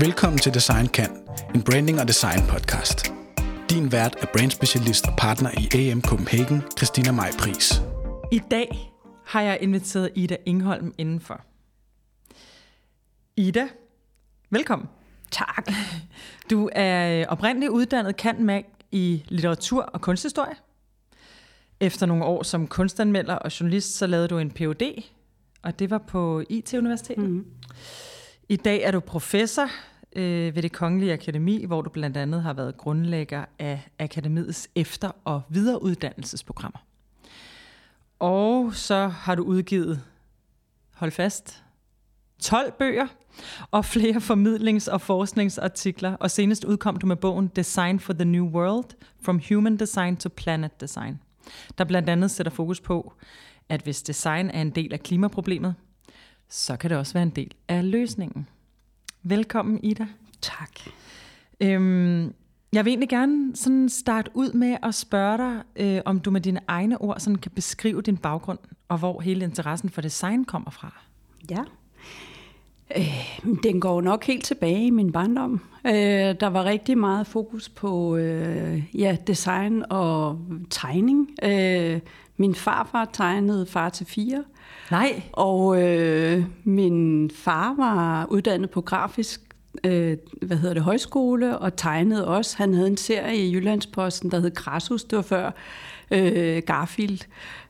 Velkommen til Design Kan, en branding og design podcast. Din vært er brandspecialist og partner i AM Copenhagen, Christina Maj Pris. I dag har jeg inviteret Ida Ingholm indenfor. Ida, velkommen. Tak. Du er oprindeligt uddannet kan mag i litteratur og kunsthistorie. Efter nogle år som kunstanmelder og journalist, så lavede du en Ph.D., og det var på IT-universitetet. Mm. I dag er du professor øh, ved det Kongelige Akademi, hvor du blandt andet har været grundlægger af akademiets efter- og videreuddannelsesprogrammer. Og så har du udgivet, hold fast, 12 bøger og flere formidlings- og forskningsartikler, og senest udkom du med bogen Design for the New World, From Human Design to Planet Design, der blandt andet sætter fokus på, at hvis design er en del af klimaproblemet, så kan det også være en del af løsningen. Velkommen, Ida. Tak. Øhm, jeg vil egentlig gerne sådan starte ud med at spørge dig, øh, om du med dine egne ord sådan kan beskrive din baggrund, og hvor hele interessen for design kommer fra. Ja. Øh, den går nok helt tilbage i min barndom. Øh, der var rigtig meget fokus på øh, ja, design og tegning. Øh, min farfar tegnede far til fire. Nej. Og øh, min far var uddannet på grafisk øh, hvad hedder det, højskole og tegnede også. Han havde en serie i Jyllandsposten, der hed Krassus. Det var før øh, Garfield.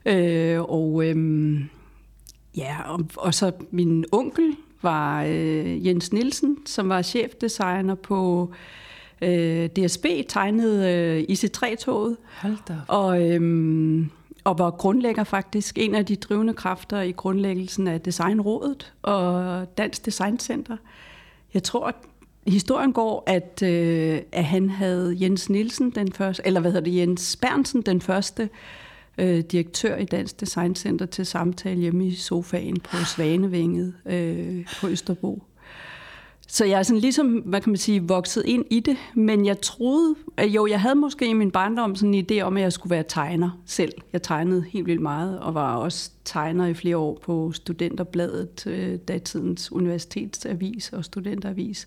Øh, og øh, ja, og, og så min onkel var øh, Jens Nielsen, som var chefdesigner på øh, DSB, tegnede øh, IC3-toget. Hold da. Og, øh, og var grundlægger faktisk en af de drivende kræfter i grundlæggelsen af Designrådet og Dansk Designcenter. Jeg tror, at historien går, at, øh, at han havde Jens Nielsen den første, eller hvad hedder det, Jens Bernsen den første øh, direktør i Dansk Designcenter til samtale hjemme i sofaen på Svanevænget øh, på Østerbro. Så jeg er sådan ligesom, hvad kan man sige, vokset ind i det, men jeg troede, at jo, jeg havde måske i min barndom sådan en idé om, at jeg skulle være tegner selv. Jeg tegnede helt vildt meget, og var også tegner i flere år på Studenterbladet, øh, datidens universitetsavis og studenteravis.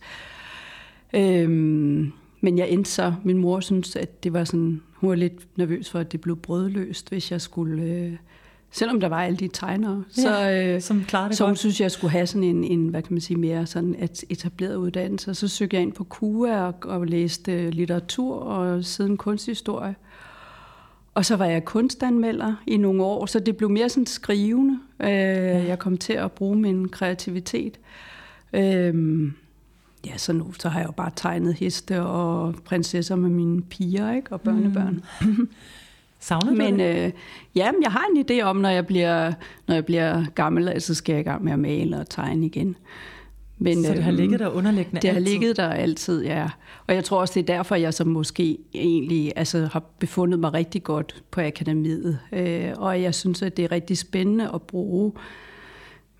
Øhm, men jeg endte så, min mor synes, at det var sådan, hun var lidt nervøs for, at det blev brødløst, hvis jeg skulle... Øh, selvom der var alle de tegnere, Ja, så, øh, som klarer det så godt. synes, jeg skulle have sådan en, en hvad kan man sige, mere sådan et etableret uddannelse. Og så søgte jeg ind på KUA og, og læste litteratur og siden kunsthistorie. Og så var jeg kunstanmelder i nogle år, så det blev mere sådan skrivende. Øh, jeg kom til at bruge min kreativitet. Øh, ja, så nu så har jeg jo bare tegnet heste og prinsesser med mine piger ikke? og børnebørn. Mm. Savner du Men det? øh, ja, men jeg har en idé om, når jeg bliver, når jeg bliver gammel, så skal jeg i gang med at male og tegne igen. Men, så det har øhm, ligget der underliggende det har altid? ligget der altid, ja. Og jeg tror også, det er derfor, jeg så måske egentlig altså, har befundet mig rigtig godt på akademiet. Øh, og jeg synes, at det er rigtig spændende at bruge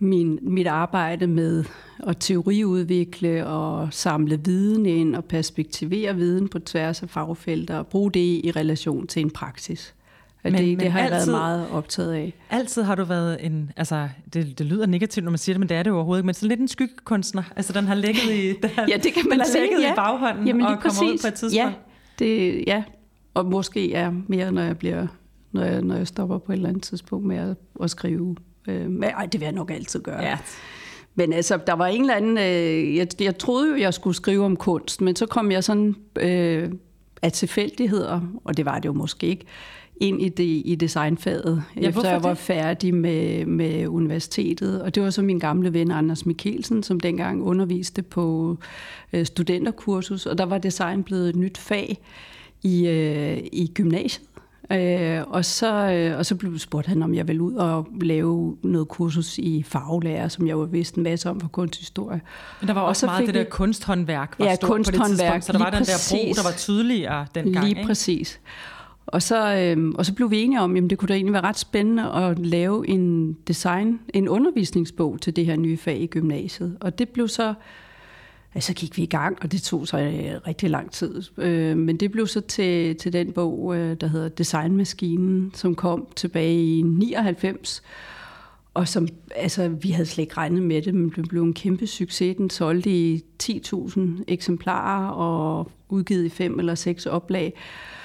min, mit arbejde med at teoriudvikle og samle viden ind og perspektivere viden på tværs af fagfelter og bruge det i relation til en praksis. Men- det, men det har jeg altid- været meget optaget af. Altid har du været en, altså det, det lyder negativt, når man siger det, men det er det overhovedet ikke, men sådan lidt en skyggekunstner. Altså den har ligget i, den, Ja, det kan man den har sige, ligget ja. i baghånden Jamen, og kommer ud på et tidspunkt. Ja, det, ja. og måske er mere, når jeg bliver, når jeg, når jeg stopper på et eller andet tidspunkt med at, at skrive. Øh, men, ej, det vil jeg nok altid gøre. ja. Men altså, der var en eller anden... Øh, jeg, jeg troede jo, jeg skulle skrive om kunst, men så kom jeg sådan øh, af tilfældigheder, og det var det jo måske ikke, ind i, det, i designfaget, Ja, efter jeg var det? færdig med, med universitetet. Og det var så min gamle ven Anders Mikkelsen, som dengang underviste på øh, studenterkursus, og der var design blevet et nyt fag i, øh, i gymnasiet. Øh, og, så, øh, og så blev spurgt han, om jeg ville ud og lave noget kursus i farvelærer, som jeg jo vidste en masse om på kunsthistorie. Men der var Og også så meget det der kunsthåndværk var Ja, stort på det kunsthåndværk, tidspunkt, så der var den der bro, der var tydeligere dengang. Lige ikke? præcis. Og så, øhm, og så blev vi enige om, at det kunne da egentlig være ret spændende at lave en design, en undervisningsbog til det her nye fag i gymnasiet. Og det blev så, så gik vi i gang, og det tog så øh, rigtig lang tid. Øh, men det blev så til, til den bog, øh, der hedder Designmaskinen, som kom tilbage i 99 og som, altså, vi havde slet ikke regnet med det, men det blev en kæmpe succes. Den solgte i 10.000 eksemplarer og udgivet i fem eller seks oplag.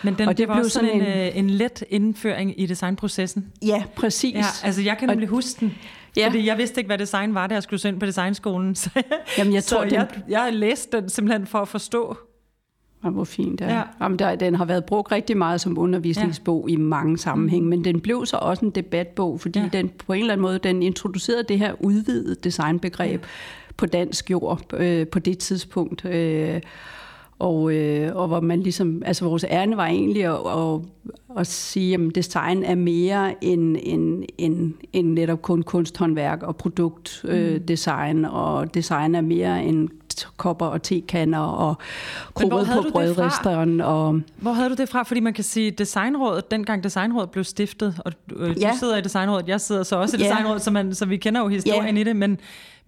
Men den, og det, det var blev sådan en, en, øh, en let indføring i designprocessen. Ja, præcis. Ja, altså jeg kan nemlig og, huske den. Ja. Fordi jeg vidste ikke, hvad design var, da jeg skulle ind på designskolen. Så, Jamen, jeg, tror, så jeg, den... jeg læste den simpelthen for at forstå, Ja, hvor fint det er. Ja. Jamen, der, den har været brugt rigtig meget som undervisningsbog ja. i mange sammenhæng, mm. men den blev så også en debatbog, fordi ja. den på en eller anden måde den introducerede det her udvidede designbegreb ja. på dansk jord øh, på det tidspunkt. Øh, og, øh, og hvor man ligesom, altså vores ærne var egentlig at, at, at sige, at design er mere end, end, end, end netop kun kunsthåndværk og produktdesign, mm. øh, og design er mere end kopper og tekander og kroget på brødristeren. Og... Hvor havde du det fra? Fordi man kan sige, designrådet, dengang designrådet blev stiftet, og du, ja. du sidder i designrådet, jeg sidder så også i designrådet, ja. så, man, så vi kender jo historien ja. i det, men,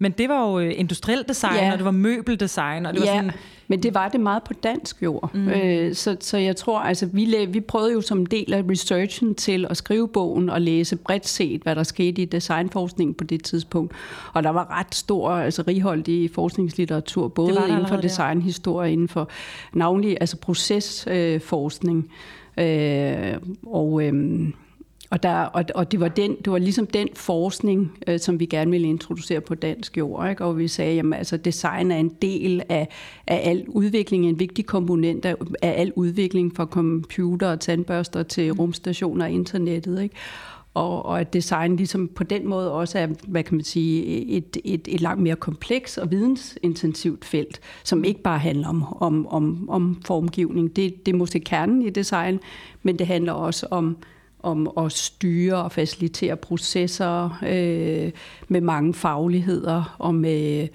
men det var jo øh, industrielt design, ja. og det var møbeldesign, og det ja. var sådan men det var det meget på dansk jord. Mm. Øh, så, så jeg tror, altså vi, vi prøvede jo som del af researchen til at skrive bogen og læse bredt set, hvad der skete i designforskningen på det tidspunkt. Og der var ret stor, altså righoldig forskningslitteratur, både inden for designhistorie, inden for navnlig altså procesforskning. Øh, og øh, og, der, og, og det, var den, det var ligesom den forskning, øh, som vi gerne ville introducere på dansk jord. Ikke? Og vi sagde, at altså, design er en del af, af al udvikling, en vigtig komponent af, af al udvikling fra computer og tandbørster til rumstationer og internettet. Ikke? og, og at design ligesom på den måde også er, hvad kan man sige, et, et, et langt mere kompleks og vidensintensivt felt, som ikke bare handler om, om, om, om formgivning. Det, det er måske kernen i design, men det handler også om om at styre og facilitere processer øh, med mange fagligheder og med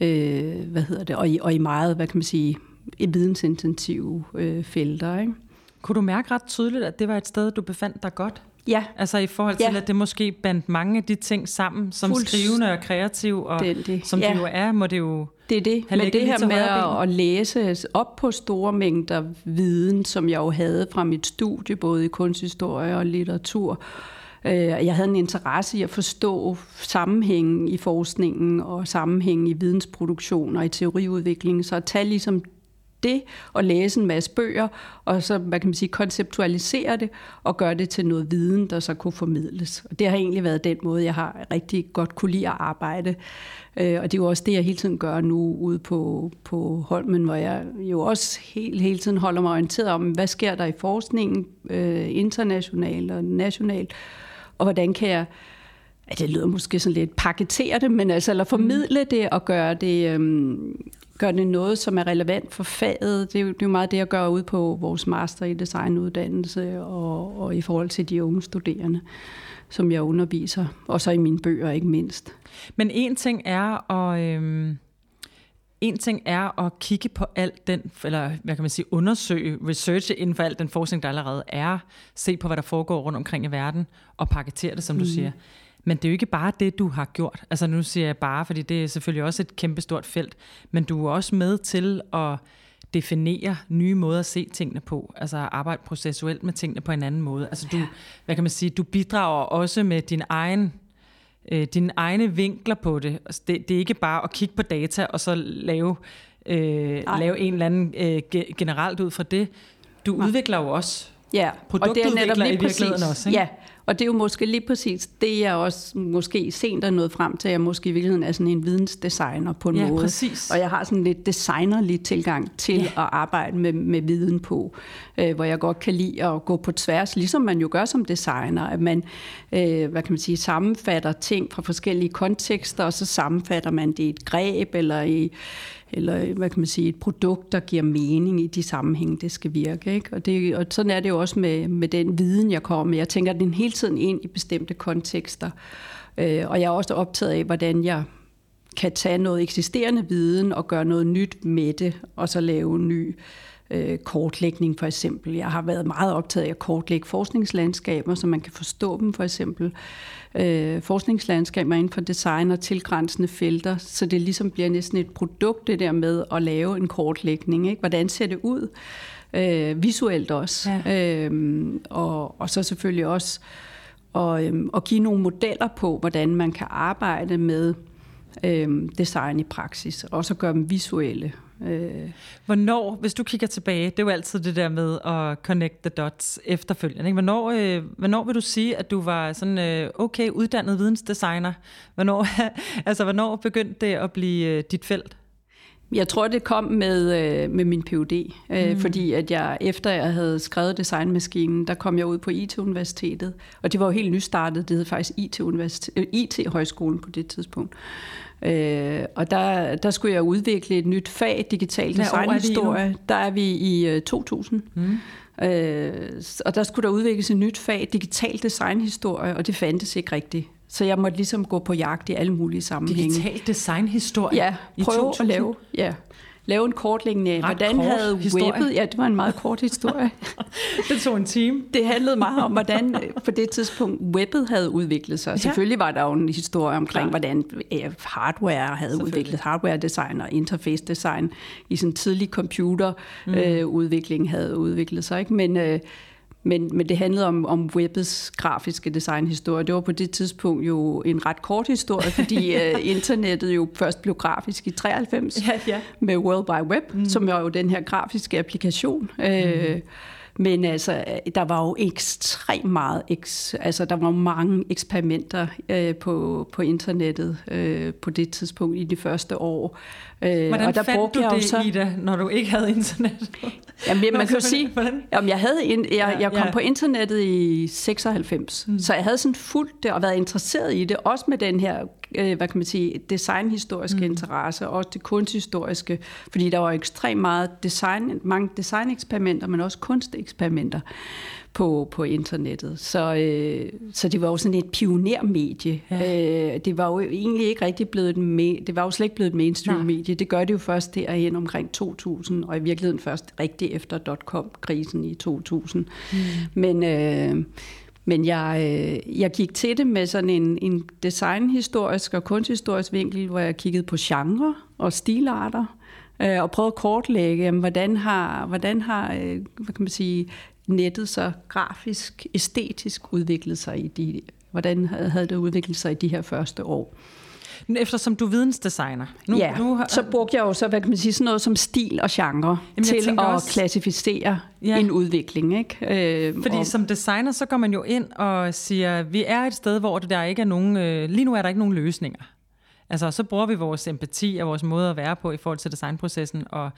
øh, hvad hedder det og i, og i meget hvad kan man sige vidensintensive øh, felter. Ikke? Kunne du mærke ret tydeligt, at det var et sted, du befandt dig godt? Ja. Altså i forhold til, ja. at det måske bandt mange af de ting sammen, som Fuldt skrivende og kreativ, og det. som ja. det jo er, må det jo Det er det, men det her med at, at læse op på store mængder viden, som jeg jo havde fra mit studie, både i kunsthistorie og litteratur, øh, jeg havde en interesse i at forstå sammenhængen i forskningen og sammenhængen i vidensproduktion og i teoriudvikling. Så at tage ligesom det og læse en masse bøger, og så hvad kan man sige, konceptualisere det og gøre det til noget viden, der så kunne formidles. Og det har egentlig været den måde, jeg har rigtig godt kunne lide at arbejde. Øh, og det er jo også det, jeg hele tiden gør nu ude på, på Holmen, hvor jeg jo også helt, hele tiden holder mig orienteret om, hvad sker der i forskningen øh, internationalt og nationalt, og hvordan kan jeg Ja, det lyder måske sådan lidt paketere det, men altså at formidle det og gøre det, øhm, gør det noget, som er relevant for faget. Det er, jo, det er jo meget det, jeg gør ud på vores master i designuddannelse og, og i forhold til de unge studerende, som jeg underviser. Og så i mine bøger, ikke mindst. Men en ting er at... Øhm en ting er at kigge på alt den, eller hvad kan man sige, undersøge, researche inden for alt den forskning, der allerede er, se på, hvad der foregår rundt omkring i verden, og paketere det, som mm. du siger. Men det er jo ikke bare det, du har gjort. Altså nu siger jeg bare, fordi det er selvfølgelig også et kæmpestort felt, men du er også med til at definere nye måder at se tingene på, altså arbejde processuelt med tingene på en anden måde. Altså du, hvad kan man sige, du bidrager også med din egen øh, dine egne vinkler på det. Altså det. Det er ikke bare at kigge på data og så lave, øh, lave en eller anden øh, generelt ud fra det. Du Nej. udvikler jo også Ja, og det er netop lige præcis, også, ikke? Ja, og det er jo måske lige præcis det, jeg også måske sent er nået frem til, at jeg måske i virkeligheden er sådan en vidensdesigner på en ja, måde. Præcis. Og jeg har sådan lidt designerlig tilgang til ja. at arbejde med, med viden på, øh, hvor jeg godt kan lide at gå på tværs, ligesom man jo gør som designer, at man, øh, hvad kan man sige, sammenfatter ting fra forskellige kontekster, og så sammenfatter man det i et greb, eller i eller øh, hvad kan man sige, et produkt, der giver mening i de sammenhænge, det skal virke. Ikke? Og, det, og sådan er det jo også med, med den viden, jeg kommer med. Jeg tænker den hele tiden ind i bestemte kontekster. Øh, og jeg er også optaget af, hvordan jeg kan tage noget eksisterende viden og gøre noget nyt med det, og så lave en ny øh, kortlægning for eksempel. Jeg har været meget optaget af at kortlægge forskningslandskaber, så man kan forstå dem for eksempel. Øh, forskningslandskaber inden for design og tilgrænsende felter, så det ligesom bliver næsten et produkt det der med at lave en kortlægning. Ikke? Hvordan ser det ud? Øh, visuelt også. Ja. Øh, og, og så selvfølgelig også og, øhm, og give nogle modeller på, hvordan man kan arbejde med øhm, design i praksis, og så gøre dem visuelle. Øh. Hvornår, hvis du kigger tilbage, det er jo altid det der med at connect the dots efterfølgende. Ikke? Hvornår, øh, hvornår vil du sige, at du var sådan øh, okay uddannet vidensdesigner? Hvornår, altså, hvornår begyndte det at blive øh, dit felt? Jeg tror, det kom med, øh, med min PhD, øh, mm. fordi at jeg efter jeg havde skrevet designmaskinen, der kom jeg ud på IT-universitetet, og det var jo helt nystartet, det hed faktisk IT-højskolen IT på det tidspunkt. Øh, og der, der skulle jeg udvikle et nyt fag, digital designhistorie. Der er vi i øh, 2000. Mm. Øh, og der skulle der udvikles et nyt fag, digital designhistorie, og det fandtes ikke rigtigt. Så jeg måtte ligesom gå på jagt i alle mulige sammenhænge. Digital designhistorie Ja, prøve at lave. Ja lave en kortlægning af, Ret hvordan havde historie. webbet... Ja, det var en meget kort historie. det tog en time. Det handlede meget om, hvordan på det tidspunkt webbet havde udviklet sig. Ja. Selvfølgelig var der jo en historie omkring, Klar. hvordan hardware havde udviklet, hardware design og interface design i sådan tidlig computerudvikling mm. øh, havde udviklet sig. Ikke? Men... Øh, men, men det handlede om, om webbets grafiske designhistorie. Det var på det tidspunkt jo en ret kort historie, fordi uh, internettet jo først blev grafisk i 93 ja, ja. med World Wide Web, mm. som er jo den her grafiske applikation. Mm. Uh, men altså, der var jo ekstremt meget, eks, altså der var mange eksperimenter øh, på, på internettet øh, på det tidspunkt i de første år. Øh, hvordan og der fandt du det, så... Ida, når du ikke havde internet? Jamen, man kan jo sige, jamen, jeg, havde en, jeg, jeg kom ja. på internettet i 96, mm. så jeg havde sådan fuldt det og været interesseret i det, også med den her, øh, hvad kan man sige, designhistoriske mm. interesse, også det kunsthistoriske, fordi der var ekstremt meget design, mange designeksperimenter, men også kunsteksperimenter på, på internettet. Så, øh, så det var jo sådan et pionermedie. Ja. Øh, det var jo egentlig ikke rigtig blevet et, me- det var jo slet ikke blevet et mainstream-medie. Det gør det jo først derhen omkring 2000, og i virkeligheden først rigtig efter dot-com-krisen i 2000. Mm. Men... Øh, men jeg, øh, jeg gik til det med sådan en, en designhistorisk og kunsthistorisk vinkel, hvor jeg kiggede på genre og stilarter, øh, og prøvede at kortlægge, jamen, hvordan har, hvordan har øh, hvad kan man sige, nettet så grafisk, æstetisk udviklet sig i de, hvordan havde det udviklet sig i de her første år? Eftersom du er vidensdesigner. Nu, ja, nu har, så brugte jeg jo så, hvad kan man sige, sådan noget som stil og genre Jamen, til at også, klassificere ja. en udvikling. Ikke? Øh, Fordi og, som designer, så går man jo ind og siger, vi er et sted, hvor der ikke er nogen, øh, lige nu er der ikke nogen løsninger. Altså, så bruger vi vores empati og vores måde at være på i forhold til designprocessen, og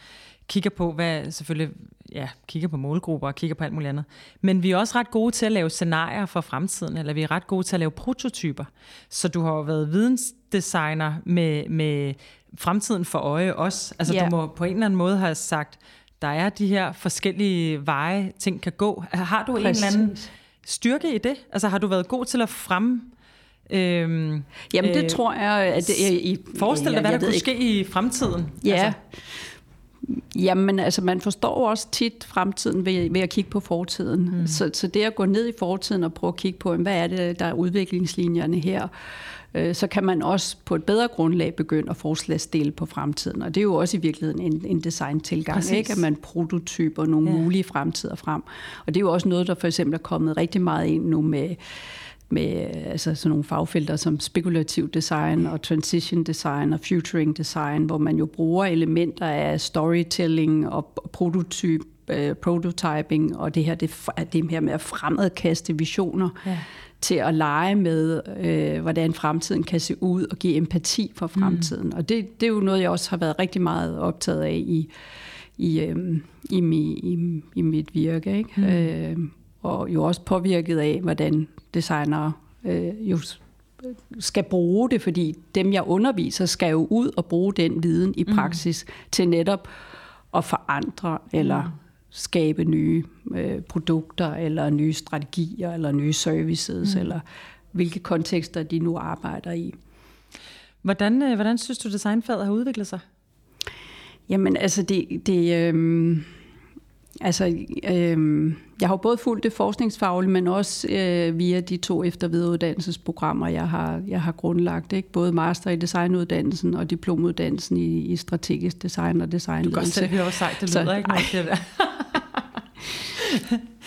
kigger på, hvad selvfølgelig, ja, kigger på målgrupper og kigger på alt muligt andet. Men vi er også ret gode til at lave scenarier for fremtiden, eller vi er ret gode til at lave prototyper. Så du har jo været vidensdesigner med, med fremtiden for øje også. Altså ja. du må på en eller anden måde have sagt, der er de her forskellige veje, ting kan gå. Har du Præcis. en eller anden styrke i det? Altså har du været god til at frem Øhm, Jamen det øh, tror jeg, at det er i... Forestil dig, hvad der kunne ikke. ske i fremtiden. Ja, altså. Jamen, altså man forstår også tit fremtiden ved, ved at kigge på fortiden. Mm. Så, så det at gå ned i fortiden og prøve at kigge på, hvad er det, der er udviklingslinjerne her, øh, så kan man også på et bedre grundlag begynde at forslagsdele på fremtiden. Og det er jo også i virkeligheden en, en design-tilgang, ikke? at man prototyper nogle ja. mulige fremtider frem. Og det er jo også noget, der for eksempel er kommet rigtig meget ind nu med med altså sådan nogle fagfelter som spekulativ design og transition design og futuring design, hvor man jo bruger elementer af storytelling og prototyp, uh, prototyping og det her, det, det her med at fremadkaste visioner ja. til at lege med, øh, hvordan fremtiden kan se ud og give empati for fremtiden. Mm. Og det, det er jo noget, jeg også har været rigtig meget optaget af i, i, øh, i, mi, i, i mit virke. Ikke? Mm. Øh, og jo også påvirket af, hvordan designere øh, jo skal bruge det, fordi dem, jeg underviser, skal jo ud og bruge den viden i mm. praksis mm. til netop at forandre eller mm. skabe nye øh, produkter, eller nye strategier, eller nye services, mm. eller hvilke kontekster de nu arbejder i. Hvordan, øh, hvordan synes du, designfaget har udviklet sig? Jamen, altså det... det øh, Altså, øh, jeg har både fulgt det forskningsfaglige, men også øh, via de to eftervidereuddannelsesprogrammer, jeg har, jeg har grundlagt. Ikke? Både master i designuddannelsen og diplomuddannelsen i, i strategisk design og designledelse. Du kan godt selv høre, sagt, det lyder Så, ikke det.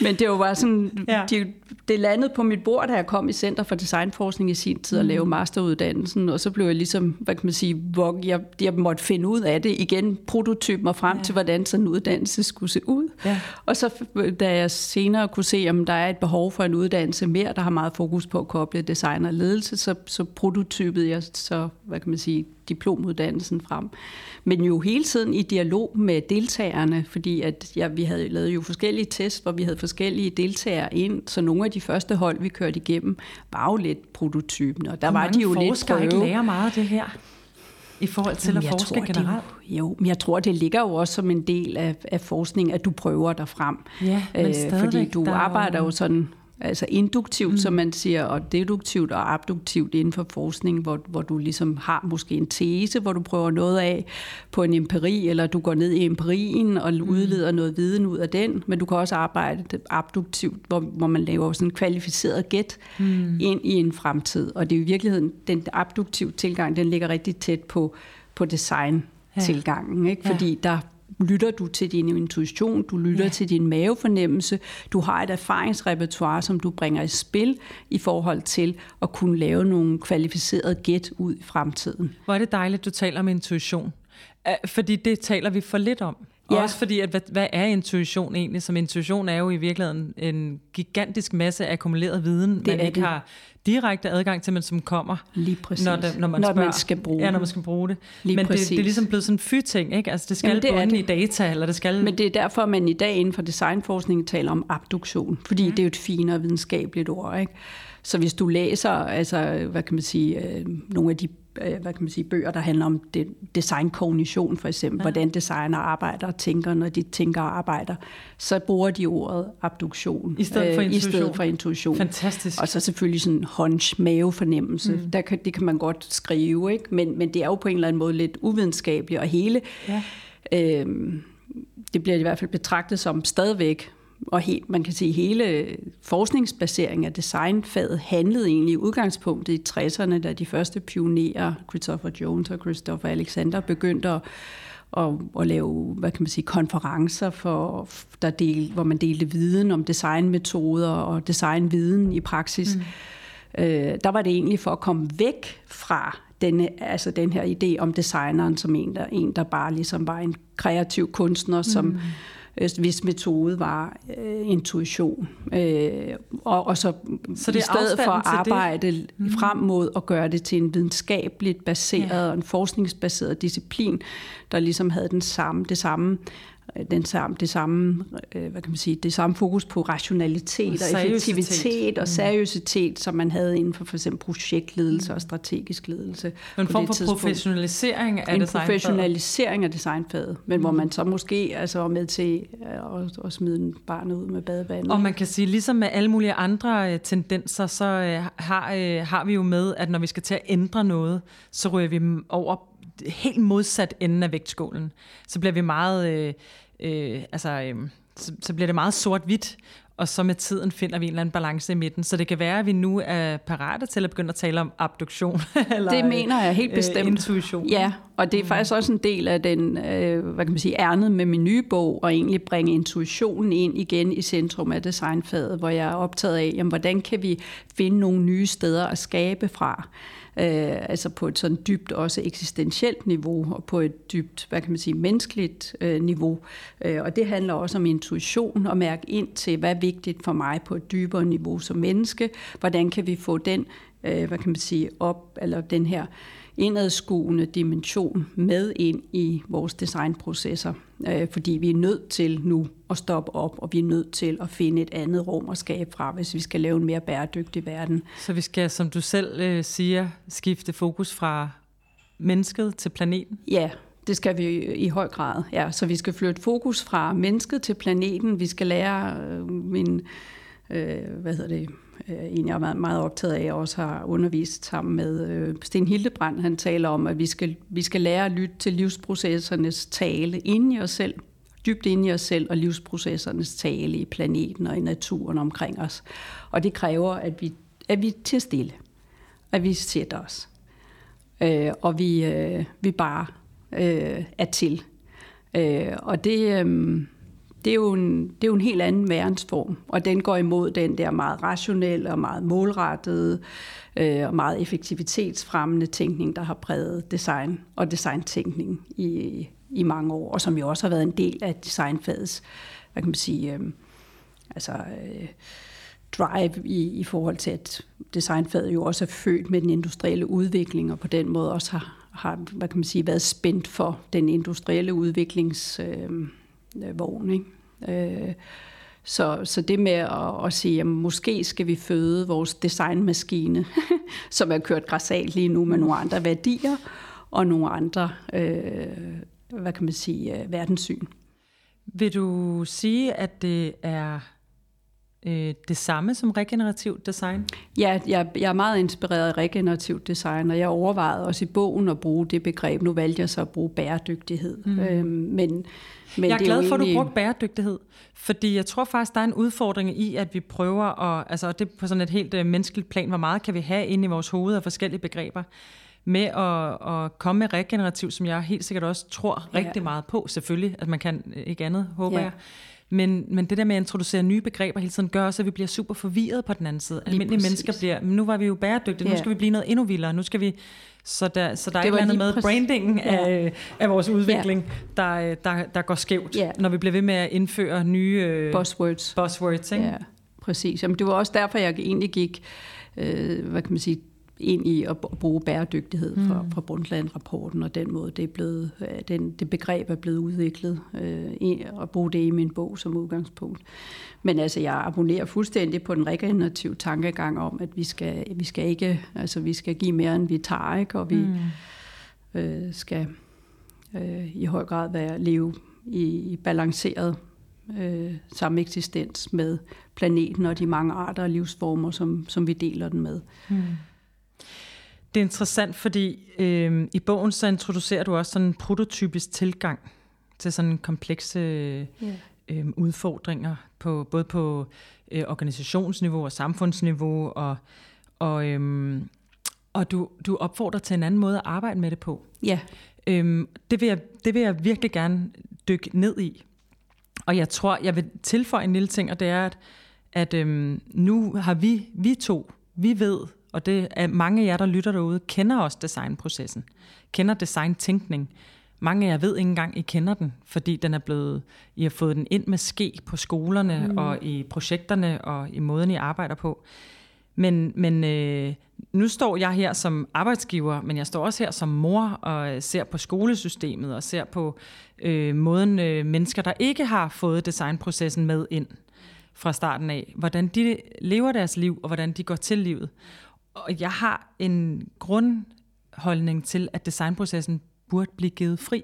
Men det var bare sådan, ja. de det landede på mit bord, da jeg kom i Center for Designforskning i sin tid og lavede masteruddannelsen, og så blev jeg ligesom, hvad kan man sige, hvor jeg, jeg måtte finde ud af det igen, prototype mig frem ja. til, hvordan sådan en uddannelse skulle se ud. Ja. Og så da jeg senere kunne se, at der er et behov for en uddannelse mere, der har meget fokus på at koble design og ledelse, så, så prototypede jeg så, hvad kan man sige, diplomuddannelsen frem. Men jo hele tiden i dialog med deltagerne, fordi at, ja, vi havde lavet jo forskellige tests, hvor vi havde forskellige deltagere ind, så nogle af de første hold, vi kørte igennem, var jo lidt prototypen, og der Hvor var de jo lidt prøve. ikke lærer meget af det her? I forhold til at forske tror, generelt? Det, jo, men jeg tror, det ligger jo også som en del af, af forskning, at du prøver dig frem. Ja, men øh, Fordi du arbejder jo sådan altså induktivt, mm. som man siger, og deduktivt og abduktivt inden for forskning, hvor, hvor du ligesom har måske en tese, hvor du prøver noget af på en empiri, eller du går ned i empirien og mm. udleder noget viden ud af den, men du kan også arbejde abduktivt, hvor, hvor man laver sådan en kvalificeret gæt mm. ind i en fremtid. Og det er i virkeligheden, den abduktive tilgang, den ligger rigtig tæt på, på design tilgangen, ikke? fordi ja. der lytter du til din intuition, du lytter ja. til din mavefornemmelse, du har et erfaringsrepertoire, som du bringer i spil i forhold til at kunne lave nogle kvalificerede gæt ud i fremtiden. Hvor er det dejligt, du taler om intuition. Fordi det taler vi for lidt om. Ja. Også fordi, at hvad, hvad er intuition egentlig? Som intuition er jo i virkeligheden en gigantisk masse akkumuleret viden, det man ikke det. har direkte adgang til, men som kommer, Lige præcis. når, det, når, man, når spørger, man skal bruge ja, når man skal bruge det. Lige men det, det er ligesom blevet sådan en fy-ting, ikke? Altså det skal Jamen, det bunde det. i data, eller det skal... Men det er derfor, man i dag inden for designforskning taler om abduktion, fordi mm. det er jo et finere videnskabeligt ord, ikke? Så hvis du læser, altså, hvad kan man sige, øh, nogle af de hvad kan man sige, bøger, der handler om det, designkognition for eksempel, ja. hvordan designer arbejder og tænker, når de tænker og arbejder, så bruger de ordet abduktion i stedet for, øh, intuition. I stedet for intuition. Fantastisk. Og så selvfølgelig sådan hunch, mavefornemmelse. Mm. Der kan, det kan man godt skrive, ikke? Men, men det er jo på en eller anden måde lidt uvidenskabeligt, og hele... Ja. Øh, det bliver i hvert fald betragtet som stadigvæk og he, man kan sige, hele forskningsbaseringen af designfaget handlede egentlig i udgangspunktet i 60'erne, da de første pionerer, Christopher Jones og Christopher Alexander, begyndte at, at, at lave hvad kan man sige, konferencer, for, der del, hvor man delte viden om designmetoder og designviden i praksis. Mm. Øh, der var det egentlig for at komme væk fra denne, altså den her idé om designeren som en der, en, der bare ligesom var en kreativ kunstner, som mm hvis metode var øh, intuition. Øh, og, og så, så det i stedet for at arbejde det? Mm. frem mod at gøre det til en videnskabeligt baseret ja. og en forskningsbaseret disciplin, der ligesom havde den samme, det samme den samme, det samme, øh, hvad kan man sige, det samme fokus på rationalitet og, og effektivitet og mm. seriøsitet, som man havde inden for for eksempel projektledelse og strategisk ledelse. En form for tidspunkt. professionalisering af en designfaget. En professionalisering af designfaget, men mm. hvor man så måske altså var med til at, at smide barnet ud med badevandet. Og man kan sige, ligesom med alle mulige andre øh, tendenser, så øh, har, har vi jo med, at når vi skal til at ændre noget, så ryger vi over helt modsat enden af vægtskålen. Så bliver vi meget, øh, øh, altså, øh, så, så bliver det meget sort-hvidt, og så med tiden finder vi en eller anden balance i midten. Så det kan være, at vi nu er parate til at begynde at tale om abduktion. eller, det mener jeg helt øh, bestemt. Øh, intuition. Ja, og det er mm. faktisk også en del af den, øh, hvad kan man sige, ærnet med min nye bog, og egentlig bringe intuitionen ind igen i centrum af designfaget, hvor jeg er optaget af, jamen, hvordan kan vi finde nogle nye steder at skabe fra øh, altså på et sådan dybt også eksistentielt niveau, og på et dybt, hvad kan man sige, menneskeligt øh, niveau. Øh, og det handler også om intuition, og mærke ind til, hvad er vigtigt for mig på et dybere niveau som menneske, hvordan kan vi få den, øh, hvad kan man sige, op, eller den her indadskuende dimension med ind i vores designprocesser, øh, fordi vi er nødt til nu at stoppe op, og vi er nødt til at finde et andet rum at skabe fra, hvis vi skal lave en mere bæredygtig verden. Så vi skal, som du selv øh, siger, skifte fokus fra mennesket til planeten? Ja, det skal vi i høj grad. Ja, så vi skal flytte fokus fra mennesket til planeten. Vi skal lære øh, min, øh, hvad hedder det, Øh, en, jeg er meget, meget optaget af, og også har undervist sammen med øh, Sten Hildebrand. Han taler om, at vi skal, vi skal lære at lytte til livsprocessernes tale inde i os selv, dybt inde i os selv, og livsprocessernes tale i planeten og i naturen omkring os. Og det kræver, at vi, at vi til stille, at vi sætter os, øh, og vi, øh, vi bare øh, er til. Øh, og det... Øh, det er, jo en, det er jo en helt anden verdensform, og den går imod den der meget rationelle og meget målrettede øh, og meget effektivitetsfremmende tænkning, der har præget design og designtænkning i, i mange år, og som jo også har været en del af designfagets, hvad kan man sige, øh, altså... Øh, drive i, i forhold til, at designfaget jo også er født med den industrielle udvikling, og på den måde også har, har hvad kan man sige, været spændt for den industrielle udviklings... Øh, Øh, ikke? Øh, så, så det med at, at sige, at måske skal vi føde vores designmaskine, som er kørt græsalt lige nu med nogle andre værdier og nogle andre, øh, hvad kan man sige, øh, verdenssyn. Vil du sige, at det er øh, det samme som regenerativ design? Ja, jeg, jeg er meget inspireret af regenerativ design, og jeg overvejede også i bogen at bruge det begreb. Nu valgte jeg så at bruge bæredygtighed. Mm. Øhm, men, men jeg er glad for, at du brugte bæredygtighed, fordi jeg tror faktisk, der er en udfordring i, at vi prøver at, altså det på sådan et helt uh, menneskeligt plan, hvor meget kan vi have inde i vores hoved af forskellige begreber, med at, at komme med regenerativ, som jeg helt sikkert også tror rigtig ja. meget på, selvfølgelig, at man kan øh, ikke andet, håber ja. jeg. Men, men det der med at introducere nye begreber hele tiden, gør også, at vi bliver super forvirret på den anden side. Almindelige mennesker bliver, nu var vi jo bæredygtige, ja. nu skal vi blive noget endnu vildere, nu skal vi... Så der, så der er et eller andet med præcis. brandingen ja. af, af vores udvikling, ja. der, der, der går skævt, ja. når vi bliver ved med at indføre nye... Øh, buzzwords. Buzzwords, ikke? Ja, præcis. Jamen, det var også derfor, jeg egentlig gik øh, hvad kan man sige, ind i at bruge bæredygtighed fra, mm. fra Brundtland-rapporten, og den måde, det, er blevet, øh, den, det begreb er blevet udviklet, øh, og bruge det i min bog som udgangspunkt. Men altså, jeg abonnerer fuldstændig på den regenerative tankegang om, at vi skal, vi skal ikke, altså vi skal give mere, end vi tager, ikke? og vi mm. øh, skal øh, i høj grad være, leve i, i balanceret øh, samme eksistens med planeten og de mange arter og livsformer, som, som vi deler den med. Mm. Det er interessant, fordi øh, i bogen så introducerer du også sådan en prototypisk tilgang til sådan komplekse yeah. øh, udfordringer, på, både på øh, organisationsniveau og samfundsniveau, og, og, øh, og du, du opfordrer til en anden måde at arbejde med det på. Ja. Øh, det, vil jeg, det vil jeg virkelig gerne dykke ned i. Og jeg tror, jeg vil tilføje en lille ting, og det er, at, at øh, nu har vi, vi to, vi ved, og det er mange af jer, der lytter derude, kender også designprocessen, kender designtænkning. Mange af jer ved ikke engang, I kender den, fordi den er blevet, I har fået den ind med ske på skolerne mm. og i projekterne og i måden, I arbejder på. Men, men øh, nu står jeg her som arbejdsgiver, men jeg står også her som mor og ser på skolesystemet og ser på øh, måden øh, mennesker, der ikke har fået designprocessen med ind fra starten af, hvordan de lever deres liv og hvordan de går til livet. Og jeg har en grundholdning til, at designprocessen burde blive givet fri.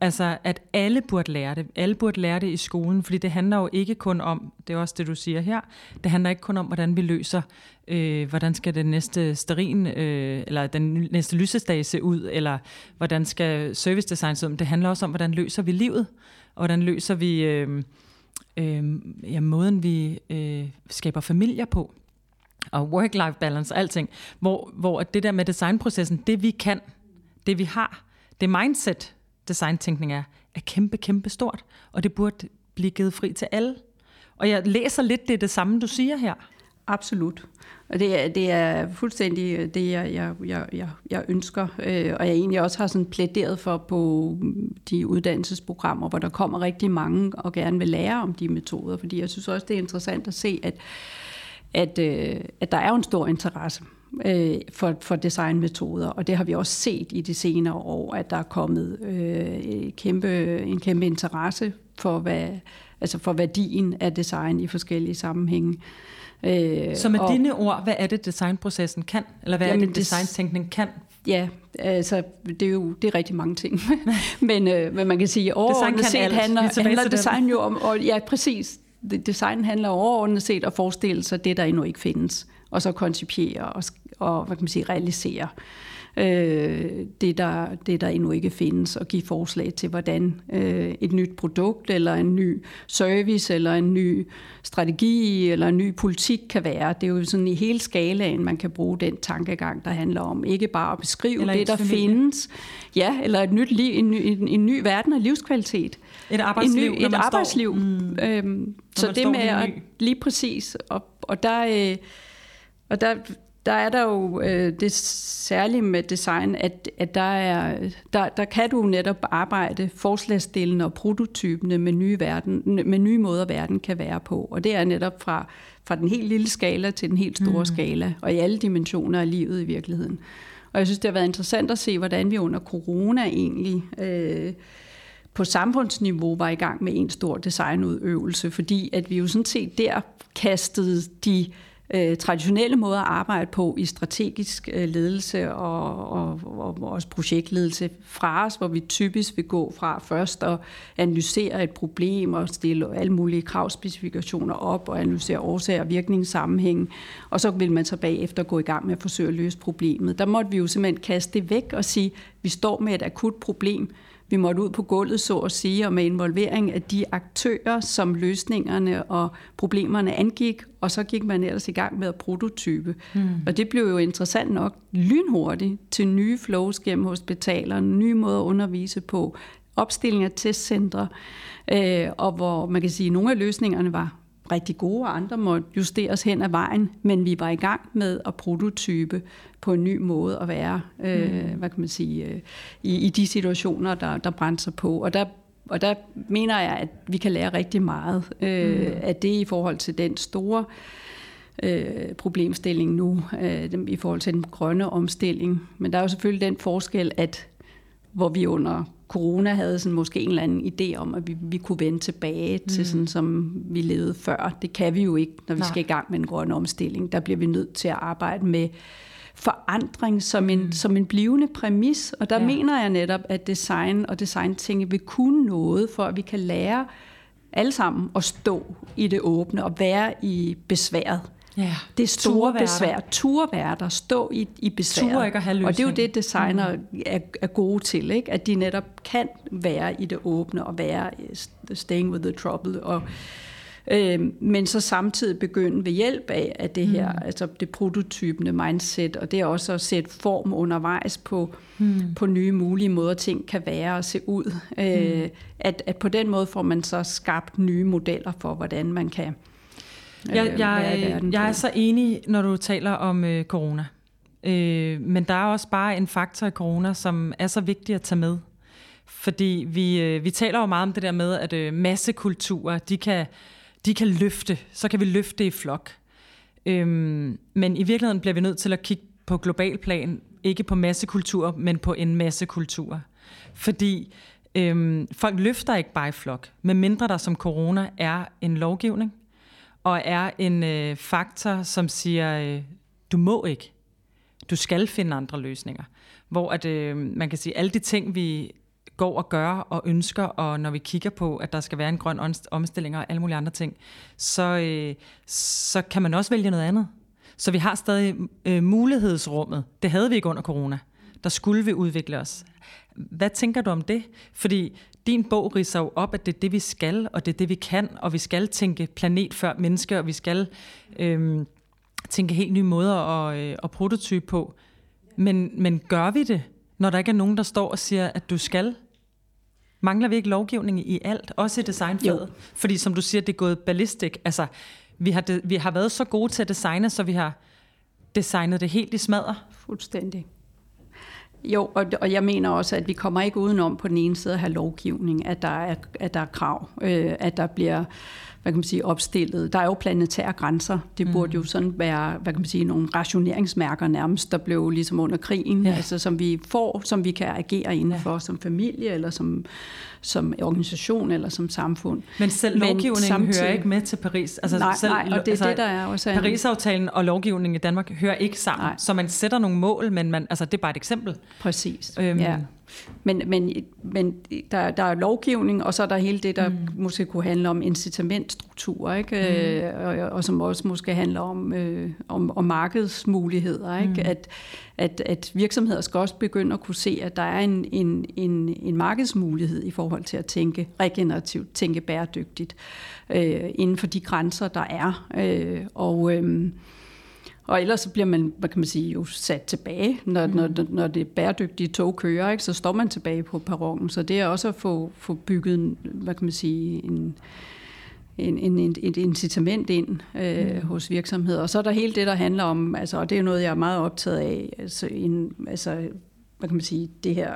Altså, at alle burde lære det. Alle burde lære det i skolen, fordi det handler jo ikke kun om, det er også det, du siger her, det handler ikke kun om, hvordan vi løser, øh, hvordan skal den næste sterin, øh, eller den næste lysestage se ud, eller hvordan skal service design se ud, det handler også om, hvordan løser vi livet, og hvordan løser vi øh, øh, ja, måden, vi øh, skaber familier på og work-life balance og alting, hvor, hvor det der med designprocessen, det vi kan, det vi har, det mindset designtænkning er, er kæmpe, kæmpe stort, og det burde blive givet fri til alle. Og jeg læser lidt, det er det samme, du siger her. Absolut. Og det er, det er fuldstændig øh, det, jeg, jeg, jeg, jeg ønsker, øh, og jeg egentlig også har sådan plæderet for på mm, de uddannelsesprogrammer, hvor der kommer rigtig mange og gerne vil lære om de metoder, fordi jeg synes også, det er interessant at se, at at, øh, at der er en stor interesse øh, for, for designmetoder, og det har vi også set i de senere år, at der er kommet øh, kæmpe, en kæmpe interesse for, hvad, altså for værdien af design i forskellige sammenhænge. Øh, Så med og, dine ord, hvad er det designprocessen kan? Eller hvad jamen, er det designtænkning kan? Ja, altså det er jo det er rigtig mange ting. men, øh, men man kan sige, overordnet set handler, handler design jo om, og ja præcis, design handler overordnet set at forestille sig det, der endnu ikke findes, og så koncipiere og, og hvad kan man sige, realisere. øh, det, der, det, der endnu ikke findes, og give forslag til, hvordan øh, et nyt produkt, eller en ny service, eller en ny strategi, eller en ny politik kan være. Det er jo sådan i hele skalaen, man kan bruge den tankegang, der handler om ikke bare at beskrive eller det, der familie. findes, ja, eller et nyt liv, en, ny, en, en ny verden af livskvalitet. Et arbejdsliv, en ny, et arbejdsliv. Mm, øhm, så det med at, lige præcis, og, og der... Øh, og der, der er der jo øh, det særlige med design, at, at der, er, der, der kan du netop arbejde forslagsstillende og prototypende med nye, verden, med nye måder, verden kan være på. Og det er netop fra, fra den helt lille skala til den helt store mm. skala, og i alle dimensioner af livet i virkeligheden. Og jeg synes, det har været interessant at se, hvordan vi under corona egentlig... Øh, på samfundsniveau var i gang med en stor designudøvelse, fordi at vi jo sådan set der kastede de øh, traditionelle måder at arbejde på i strategisk øh, ledelse og, og, og vores projektledelse fra os, hvor vi typisk vil gå fra først at analysere et problem og stille alle mulige kravspecifikationer op og analysere årsager og virkningssammenhæng, og så vil man så bagefter gå i gang med at forsøge at løse problemet. Der måtte vi jo simpelthen kaste det væk og sige, at vi står med et akut problem, vi måtte ud på gulvet, så at sige, og med involvering af de aktører, som løsningerne og problemerne angik, og så gik man ellers i gang med at prototype. Mm. Og det blev jo interessant nok lynhurtigt til nye flows gennem hospitaler, nye måder at undervise på, opstilling af testcentre, øh, og hvor man kan sige, at nogle af løsningerne var rigtig gode, og andre måtte justeres hen ad vejen, men vi var i gang med at prototype på en ny måde at være, øh, mm. hvad kan man sige, øh, i, i de situationer, der, der brændte sig på. Og der, og der mener jeg, at vi kan lære rigtig meget øh, mm. af det i forhold til den store øh, problemstilling nu, øh, i forhold til den grønne omstilling. Men der er jo selvfølgelig den forskel, at hvor vi under corona havde sådan måske en eller anden idé om, at vi, vi kunne vende tilbage mm. til sådan, som vi levede før. Det kan vi jo ikke, når vi Nej. skal i gang med en grøn omstilling. Der bliver vi nødt til at arbejde med forandring som en, mm. som en blivende præmis. Og der ja. mener jeg netop, at design og designting vil kunne noget, for at vi kan lære alle sammen at stå i det åbne og være i besværet. Ja. Det store besvær. Turværter. Stå i, i besvær. Tur ikke at have Og det er jo det, designer mm. er, er gode til. Ikke? At de netop kan være i det åbne og være staying with the trouble. Og, øh, men så samtidig begynde ved hjælp af, af det her, mm. altså det prototypende mindset, og det er også at sætte form undervejs på, mm. på nye mulige måder, ting kan være og se ud. Øh, mm. at, at på den måde får man så skabt nye modeller for, hvordan man kan jeg, jeg, jeg er så enig, når du taler om øh, corona. Øh, men der er også bare en faktor i corona, som er så vigtig at tage med. Fordi vi, øh, vi taler jo meget om det der med, at øh, massekulturer, de kan, de kan løfte. Så kan vi løfte i flok. Øh, men i virkeligheden bliver vi nødt til at kigge på global plan, ikke på massekultur, men på en massekultur. Fordi øh, folk løfter ikke bare i flok, medmindre der som corona er en lovgivning, og er en øh, faktor, som siger, øh, du må ikke. Du skal finde andre løsninger. Hvor at, øh, man kan sige, alle de ting, vi går og gør og ønsker, og når vi kigger på, at der skal være en grøn omstilling og alle mulige andre ting, så, øh, så kan man også vælge noget andet. Så vi har stadig øh, mulighedsrummet. Det havde vi ikke under corona. Der skulle vi udvikle os. Hvad tænker du om det? Fordi din bog riser jo op, at det er det, vi skal, og det er det, vi kan, og vi skal tænke planet før menneske, og vi skal øhm, tænke helt nye måder at, øh, at prototype på. Men, men gør vi det, når der ikke er nogen, der står og siger, at du skal? Mangler vi ikke lovgivning i alt, også i designfaget? Fordi som du siger, det er gået ballistik. Altså, vi har, de, vi har været så gode til at designe, så vi har designet det helt i smadder. Fuldstændig. Jo, og, og jeg mener også, at vi kommer ikke udenom på den ene side at have lovgivning, at der er, at der er krav, øh, at der bliver hvad kan man sige, opstillet. Der er jo planetære grænser. Det burde mm. jo sådan være, hvad kan man sige, nogle rationeringsmærker nærmest, der blev ligesom under krigen, ja. altså som vi får, som vi kan agere indenfor ja. som familie, eller som, som organisation, eller som samfund. Men selv lovgivningen Men samtidig, hører ikke med til Paris. Altså, nej, selv, nej, og det er altså, det, der er også... Paris-aftalen og lovgivningen i Danmark hører ikke sammen. Nej. Så man sætter nogle mål, men man, altså, det er bare et eksempel. Præcis, øhm, ja. Men, men, men der, der er lovgivning, og så er der hele det, der mm. måske kunne handle om incitamentstruktur, ikke? Mm. Øh, og, og som også måske handler om, øh, om, om markedsmuligheder. Ikke? Mm. At, at, at virksomheder skal også begynde at kunne se, at der er en, en, en, en markedsmulighed i forhold til at tænke regenerativt, tænke bæredygtigt øh, inden for de grænser, der er. Øh, og... Øh, og ellers så bliver man, hvad kan man sige, jo sat tilbage, når, mm. når, når det bæredygtige tog kører, ikke, så står man tilbage på perronen. Så det er også at få, få bygget, hvad kan man sige, en, en, en, et incitament ind øh, mm. hos virksomheder. Og så er der hele det, der handler om, altså, og det er noget, jeg er meget optaget af, altså, en, altså hvad kan man sige, det her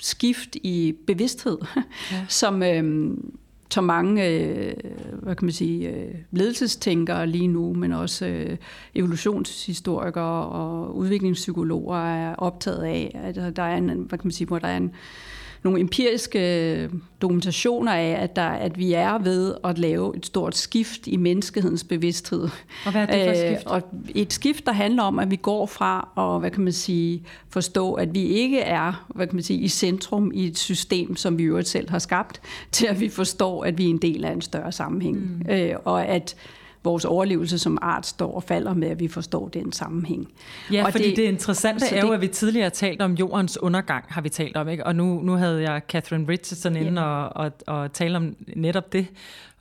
skift i bevidsthed, ja. som, øh, så mange øh, hvad kan man sige, øh, ledelsestænkere lige nu, men også øh, evolutionshistorikere og udviklingspsykologer er optaget af, at der er en, hvad kan man sige, hvor der er en, nogle empiriske dokumentationer af, at, der, at vi er ved at lave et stort skift i menneskehedens bevidsthed. Og hvad er det for et skift? Og et skift, der handler om, at vi går fra at hvad kan man sige, forstå, at vi ikke er hvad kan man sige, i centrum i et system, som vi jo selv har skabt, til at vi forstår, at vi er en del af en større sammenhæng. Mm. Øh, og at vores overlevelse som art står og falder med, at vi forstår den sammenhæng. Ja, og fordi det, det interessante er jo, at vi tidligere har talt om jordens undergang, har vi talt om, ikke? og nu, nu havde jeg Catherine Richardson inde ja. og, og, og tale om netop det,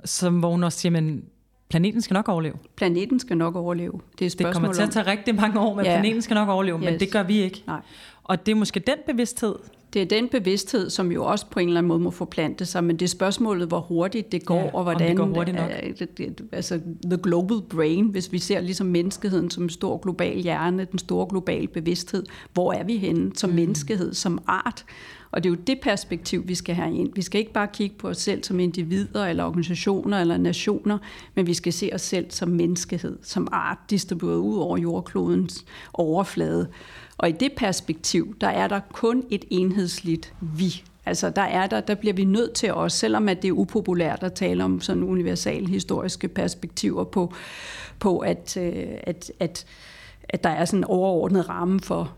som hvor hun også siger, men planeten skal nok overleve. Planeten skal nok overleve. Det, er det kommer til at tage rigtig mange år, men ja. planeten skal nok overleve, yes. men det gør vi ikke. Nej. Og det er måske den bevidsthed, det er den bevidsthed, som jo også på en eller anden måde må forplante sig, men det er spørgsmålet, hvor hurtigt det går, ja, og hvordan... det går hurtigt nok. Altså, the global brain, hvis vi ser ligesom menneskeheden som en stor global hjerne, den store globale bevidsthed, hvor er vi henne som mm. menneskehed, som art? Og det er jo det perspektiv, vi skal have ind. Vi skal ikke bare kigge på os selv som individer, eller organisationer, eller nationer, men vi skal se os selv som menneskehed, som art, distribueret ud over jordklodens overflade. Og i det perspektiv, der er der kun et enhedsligt vi. Altså der er der, der bliver vi nødt til os, selvom at det er upopulært at tale om sådan universale historiske perspektiver på, på at, øh, at, at, at der er sådan en overordnet ramme for,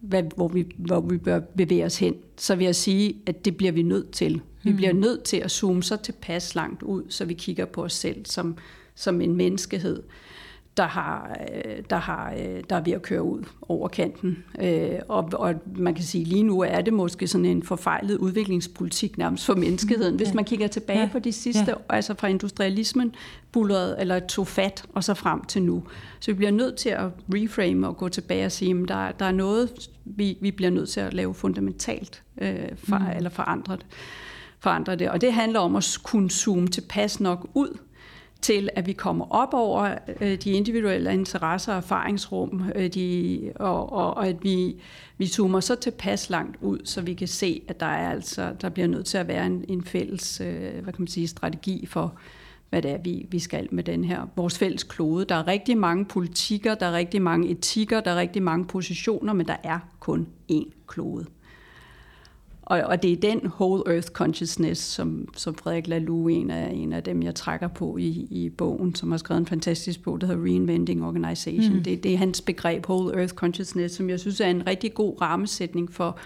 hvad, hvor, vi, hvor vi bør bevæge os hen, så vil jeg sige, at det bliver vi nødt til. Vi mm. bliver nødt til at zoome så tilpas langt ud, så vi kigger på os selv som, som en menneskehed der, har, øh, der, har, øh, der er ved at køre ud over kanten. Øh, og, og man kan sige, lige nu er det måske sådan en forfejlet udviklingspolitik nærmest for menneskeheden. Hvis man kigger tilbage ja. på de sidste ja. altså fra industrialismen, bullerede, eller tog fat, og så frem til nu. Så vi bliver nødt til at reframe og gå tilbage og sige, at der, der er noget, vi, vi bliver nødt til at lave fundamentalt øh, for, mm. eller forandre det. forandre det. Og det handler om at kunne zoome tilpas nok ud til, at vi kommer op over øh, de individuelle interesser og erfaringsrum, øh, de, og, og, og at vi, vi zoomer så tilpas langt ud, så vi kan se, at der er altså der bliver nødt til at være en, en fælles øh, hvad kan man sige, strategi for, hvad det er, vi, vi skal med den her, vores fælles klode. Der er rigtig mange politikker, der er rigtig mange etikker, der er rigtig mange positioner, men der er kun én klode. Og, og det er den whole earth consciousness, som, som Frederik Laloux, en af, en af dem, jeg trækker på i, i bogen, som har skrevet en fantastisk bog, der hedder Reinventing Organization. Mm. Det, det er hans begreb, whole earth consciousness, som jeg synes er en rigtig god rammesætning for,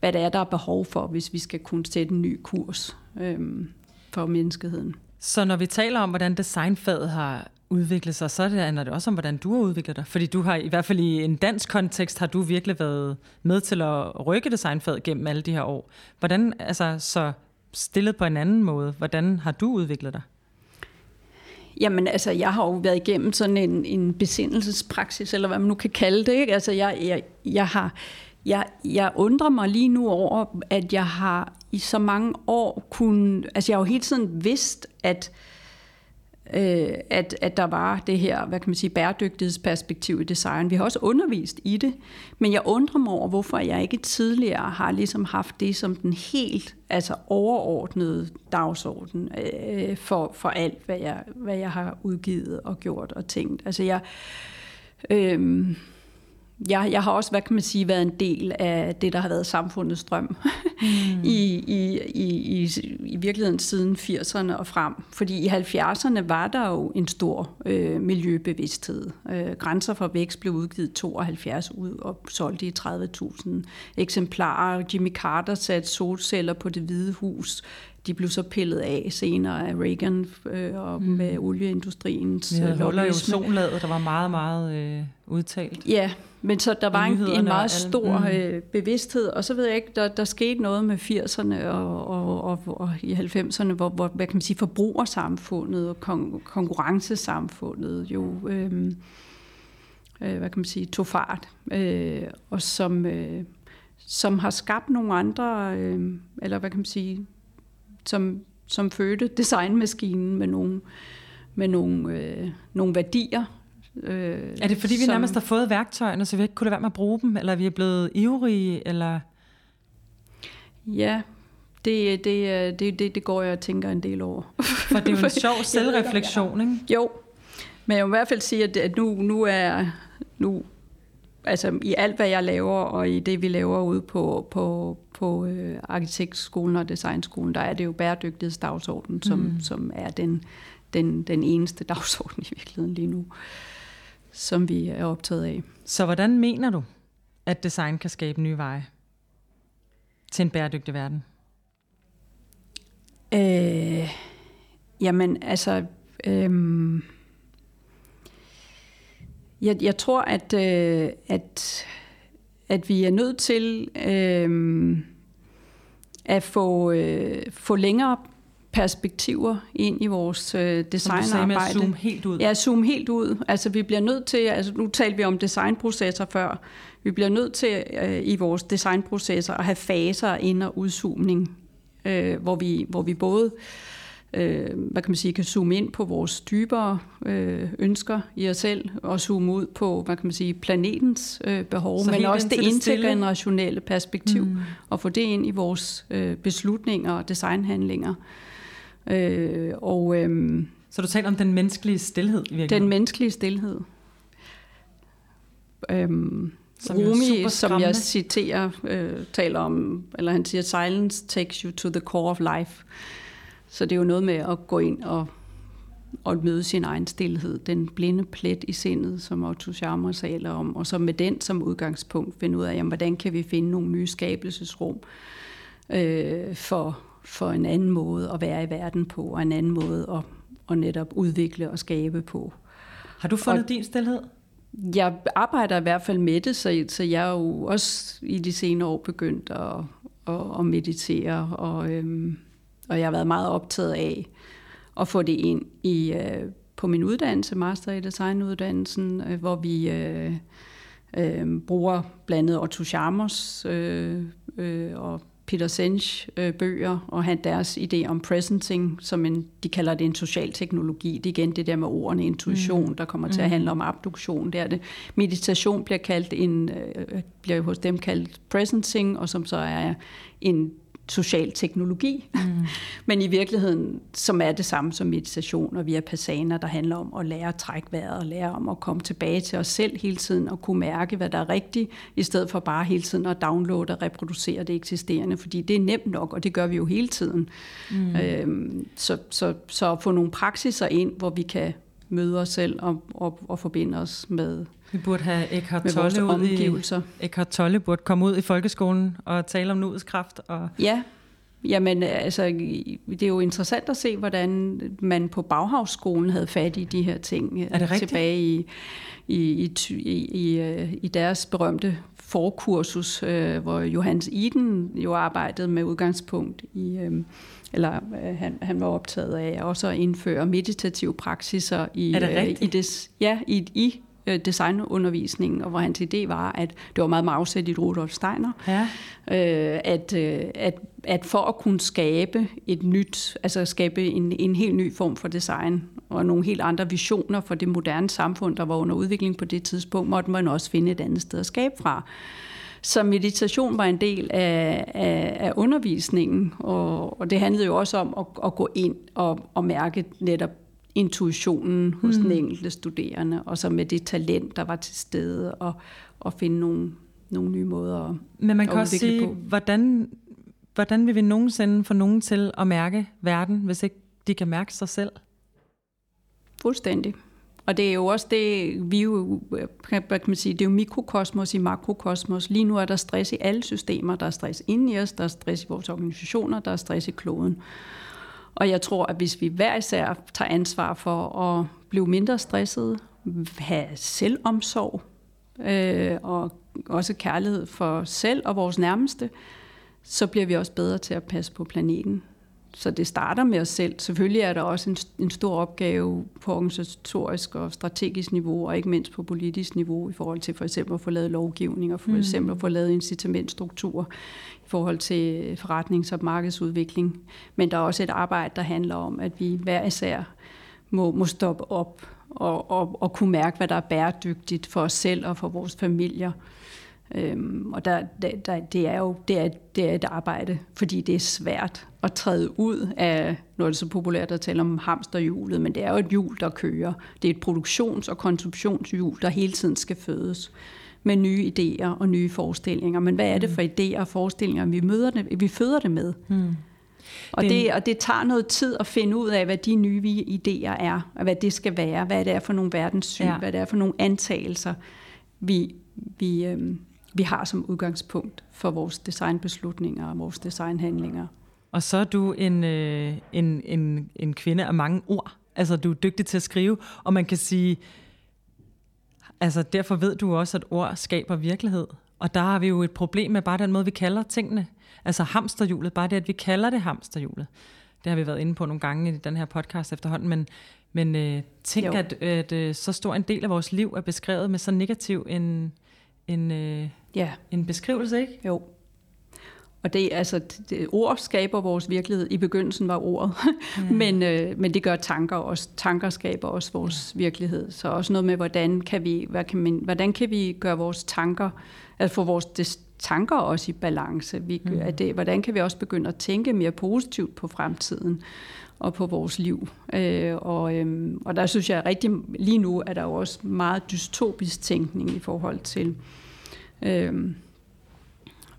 hvad det er, der er behov for, hvis vi skal kunne sætte en ny kurs øhm, for menneskeheden. Så når vi taler om, hvordan designfaget har udvikle sig, så handler det også om, hvordan du har udviklet dig. Fordi du har, i hvert fald i en dansk kontekst, har du virkelig været med til at rykke designfaget gennem alle de her år. Hvordan, altså så stillet på en anden måde, hvordan har du udviklet dig? Jamen altså, jeg har jo været igennem sådan en, en besindelsespraksis, eller hvad man nu kan kalde det. Ikke? Altså, jeg, jeg, jeg har... Jeg, jeg undrer mig lige nu over, at jeg har i så mange år kun... Altså, jeg har jo hele tiden vidst, at øh, øh, at, at der var det her, hvad kan man sige, bæredygtighedsperspektiv i design. Vi har også undervist i det, men jeg undrer mig over, hvorfor jeg ikke tidligere har ligesom haft det som den helt altså overordnede dagsorden øh, for, for alt, hvad jeg, hvad jeg har udgivet og gjort og tænkt. Altså jeg... Øh, jeg, jeg har også, hvad kan man sige, været en del af det, der har været samfundets drøm mm. I, i, i, i, i virkeligheden siden 80'erne og frem. Fordi i 70'erne var der jo en stor øh, miljøbevidsthed. Øh, Grænser for vækst blev udgivet 72 ud og solgt i 30.000 eksemplarer. Jimmy Carter satte solceller på det hvide hus de blev så pillet af senere af Reagan øh, og mm. med olieindustriens Vi havde huller i ozonlaget, der var meget, meget øh, udtalt. Ja, men så der var en, en meget stor mm. øh, bevidsthed, og så ved jeg ikke, der, der skete noget med 80'erne og, og, og, og i 90'erne, hvor, hvor hvad kan man sige, forbrugersamfundet og kon, konkurrencesamfundet jo, øh, øh, hvad kan man sige, tog fart, øh, og som, øh, som har skabt nogle andre, øh, eller hvad kan man sige, som, som fødte designmaskinen med nogle, med nogle, øh, nogle værdier. Øh, er det fordi, vi som, nærmest har fået værktøjerne, så vi ikke kunne lade være med at bruge dem, eller vi er blevet ivrige, eller... Ja, det, det, det, det, det går jeg og tænker en del over. For det er jo en sjov selvreflektion, ikke? Jo, men jeg vil i hvert fald sige, at nu, nu er nu, altså i alt, hvad jeg laver, og i det, vi laver ude på, på, på øh, arkitektskolen og designskolen, der er det jo bæredygtighedsdagsordenen, som, mm. som er den, den, den eneste dagsorden i virkeligheden lige nu, som vi er optaget af. Så hvordan mener du, at design kan skabe nye veje til en bæredygtig verden? Øh, jamen, altså... Øh, jeg, jeg tror, at, øh, at, at vi er nødt til øh, at få, øh, få længere perspektiver ind i vores øh, designarbejde. Som zoome helt ud. Ja, zoome helt ud. Altså vi bliver nødt til, altså nu talte vi om designprocesser før, vi bliver nødt til øh, i vores designprocesser at have faser ind- og udzoomning, øh, hvor, vi, hvor vi både øh, øh, hvad kan man sige, kan zoome ind på vores dybere øh, ønsker i os selv, og zoome ud på, hvad kan man sige, planetens øh, behov, Så men også det intergenerationelle perspektiv, mm. og få det ind i vores øh, beslutninger og designhandlinger. Øh, og, øh, Så du taler om den menneskelige stillhed i virkeligheden? Den menneskelige stillhed. Øhm, som Rumi, som jeg citerer, øh, taler om, eller han siger, silence takes you to the core of life. Så det er jo noget med at gå ind og, og møde sin egen stillhed, den blinde plet i sindet, som Otto Scharmer taler om, og så med den som udgangspunkt finde ud af, jamen, hvordan kan vi finde nogle nye skabelsesrum øh, for, for en anden måde at være i verden på, og en anden måde at, at netop udvikle og skabe på. Har du fundet og, din stillhed? Jeg arbejder i hvert fald med det, så, så jeg er jo også i de senere år begyndt at, at, at meditere og... Øhm, og jeg har været meget optaget af at få det ind i øh, på min uddannelse, master i designuddannelsen, øh, hvor vi øh, øh, bruger blandt andet Otto Scharmers øh, øh, og Peter Senge øh, bøger, og han deres idé om presenting, som en, de kalder det en social teknologi. Det er igen det der med ordene intuition, mm. der kommer til at mm. handle om abduktion. Det er det. Meditation bliver kaldt en, øh, bliver hos dem kaldt presenting, og som så er en social teknologi, mm. men i virkeligheden, som er det samme som meditation og via passaner, der handler om at lære at trække vejret og lære om at komme tilbage til os selv hele tiden og kunne mærke, hvad der er rigtigt, i stedet for bare hele tiden at downloade og reproducere det eksisterende, fordi det er nemt nok, og det gør vi jo hele tiden. Mm. Øhm, så, så, så at få nogle praksiser ind, hvor vi kan møde os selv og, og, og forbinde os med vi burde have Eckhart Tolle ud i, Eckhart Tolle burde komme ud i folkeskolen og tale om nuets kraft. Og... Ja, Jamen, altså, det er jo interessant at se, hvordan man på Bauhausskolen havde fat i de her ting. Er det rigtigt? Tilbage i, i, i, i, øh, i deres berømte forkursus, øh, hvor Johannes Iden jo arbejdede med udgangspunkt i, øh, eller øh, han, han var optaget af også at indføre meditative praksiser i, er det rigtigt? øh, i, des, ja, i, i øh, designundervisningen, og hvor hans idé var, at det var meget afsæt i Rudolf Steiner, ja. øh, at, øh, at, at for at kunne skabe et nyt, altså skabe en, en helt ny form for design, og nogle helt andre visioner for det moderne samfund, der var under udvikling på det tidspunkt, måtte man også finde et andet sted at skabe fra. Så meditation var en del af, af, af undervisningen, og, og det handlede jo også om at, at gå ind og, og mærke netop intuitionen hos mm. den enkelte studerende, og så med det talent, der var til stede, og, og finde nogle, nogle nye måder at Men man kan også sige, på. hvordan, hvordan vil vi nogensinde få nogen til at mærke verden, hvis ikke de kan mærke sig selv? Fuldstændig. Og det er jo også det, vi jo, kan man sige, det er jo mikrokosmos i makrokosmos. Lige nu er der stress i alle systemer. Der er stress inde i os, der er stress i vores organisationer, der er stress i kloden. Og jeg tror, at hvis vi hver især tager ansvar for at blive mindre stresset, have selvomsorg øh, og også kærlighed for os selv og vores nærmeste, så bliver vi også bedre til at passe på planeten. Så det starter med os selv. Selvfølgelig er der også en, en stor opgave på organisatorisk og strategisk niveau, og ikke mindst på politisk niveau, i forhold til for eksempel at få lavet lovgivning, og for mm. eksempel at få lavet incitamentstrukturer i forhold til forretnings- og markedsudvikling. Men der er også et arbejde, der handler om, at vi hver især må, må stoppe op og, og, og kunne mærke, hvad der er bæredygtigt for os selv og for vores familier. Øhm, og der, der, det er jo det er, det er et arbejde, fordi det er svært at træde ud af, nu er det så populært at tale om hamsterhjulet, men det er jo et hjul, der kører. Det er et produktions- og konsumtionshjul, der hele tiden skal fødes med nye idéer og nye forestillinger. Men hvad er det for idéer og forestillinger, vi, møder det, vi føder det med? Mm. Og, det, og det tager noget tid at finde ud af, hvad de nye idéer er, og hvad det skal være, hvad det er for nogle verdenssyn, ja. hvad det er for nogle antagelser, vi, vi, øhm, vi har som udgangspunkt for vores designbeslutninger og vores designhandlinger. Og så er du en, øh, en, en, en kvinde af mange ord. Altså, du er dygtig til at skrive, og man kan sige, altså derfor ved du også, at ord skaber virkelighed. Og der har vi jo et problem med bare den måde, vi kalder tingene. Altså hamsterhjulet, bare det, at vi kalder det hamsterhjulet. Det har vi været inde på nogle gange i den her podcast efterhånden, men, men øh, tænk, jo. at, at øh, så stor en del af vores liv er beskrevet med så negativ en, en, øh, ja. en beskrivelse, ikke? Jo. Og det, altså, det, ord skaber vores virkelighed. I begyndelsen var ordet, mm. men, øh, men det gør tanker også. Tanker skaber også vores ja. virkelighed. Så også noget med, hvordan kan vi, hvad kan man, hvordan kan vi gøre vores tanker, altså få vores des, tanker også i balance. Vi, mm. at det, hvordan kan vi også begynde at tænke mere positivt på fremtiden og på vores liv. Øh, og, øh, og der synes jeg rigtig, lige nu er der jo også meget dystopisk tænkning i forhold til, øh,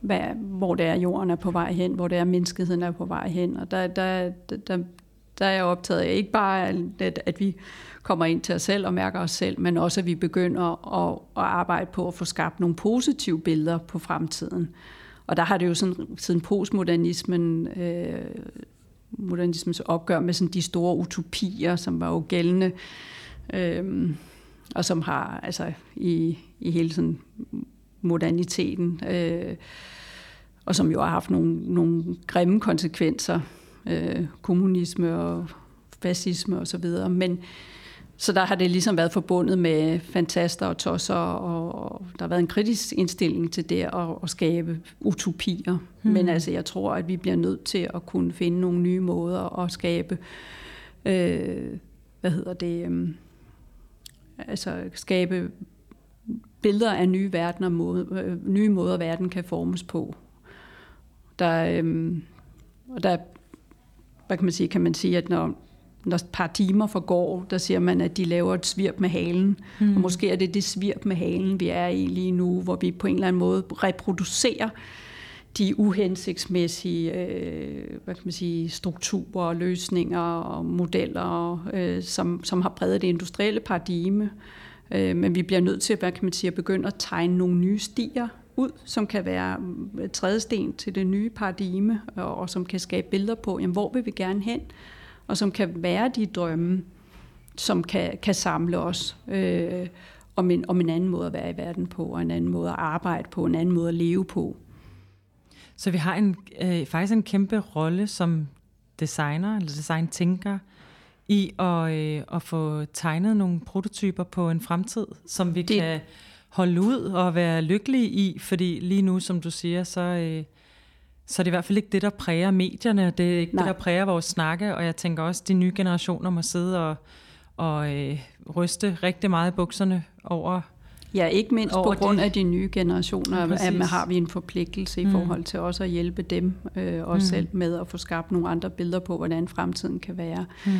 hvad, hvor det er, jorden er på vej hen, hvor det er, menneskeheden er på vej hen. Og der, der, der, der er jeg optaget af ikke bare, at, at vi kommer ind til os selv og mærker os selv, men også at vi begynder at, at arbejde på at få skabt nogle positive billeder på fremtiden. Og der har det jo sådan, siden postmodernismen, øh, modernismens opgør med sådan de store utopier, som var jo gældende, øh, og som har altså i, i hele sådan moderniteten, øh, og som jo har haft nogle, nogle grimme konsekvenser, øh, kommunisme og fascisme osv., men så der har det ligesom været forbundet med fantaster og tosser, og der har været en kritisk indstilling til det at, at skabe utopier. Hmm. Men altså, jeg tror, at vi bliver nødt til at kunne finde nogle nye måder at skabe, øh, hvad hedder det, øh, altså skabe billeder af nye verdener, måde, øh, nye måder, verden kan formes på. Der, øh, og der, hvad kan man sige, kan man sige, at når når et par timer forgår, der siger man, at de laver et svirp med halen. Mm. Og måske er det det svirp med halen, vi er i lige nu, hvor vi på en eller anden måde reproducerer de uhensigtsmæssige øh, hvad kan man sige, strukturer, løsninger og modeller, øh, som, som har præget det industrielle paradigme. Øh, Øh, men vi bliver nødt til hvad kan man sige, at begynde at tegne nogle nye stier ud, som kan være mm, trædesten til det nye paradigme, og, og som kan skabe billeder på, jamen, hvor vil vi gerne hen, og som kan være de drømme, som kan, kan samle os øh, om, en, om en anden måde at være i verden på, og en anden måde at arbejde på, en anden måde at leve på. Så vi har en, øh, faktisk en kæmpe rolle som designer, eller designtænker, i at, øh, at få tegnet nogle prototyper på en fremtid, som vi det... kan holde ud og være lykkelige i, fordi lige nu, som du siger, så, øh, så det er i hvert fald ikke det, der præger medierne, det er ikke Nej. det, der præger vores snakke, og jeg tænker også, at de nye generationer må sidde og, og øh, ryste rigtig meget i bukserne over Ja, ikke mindst på grund af de nye generationer, ja, at man har vi en forpligtelse i mm. forhold til også at hjælpe dem, øh, også mm. selv med at få skabt nogle andre billeder på, hvordan fremtiden kan være. Mm.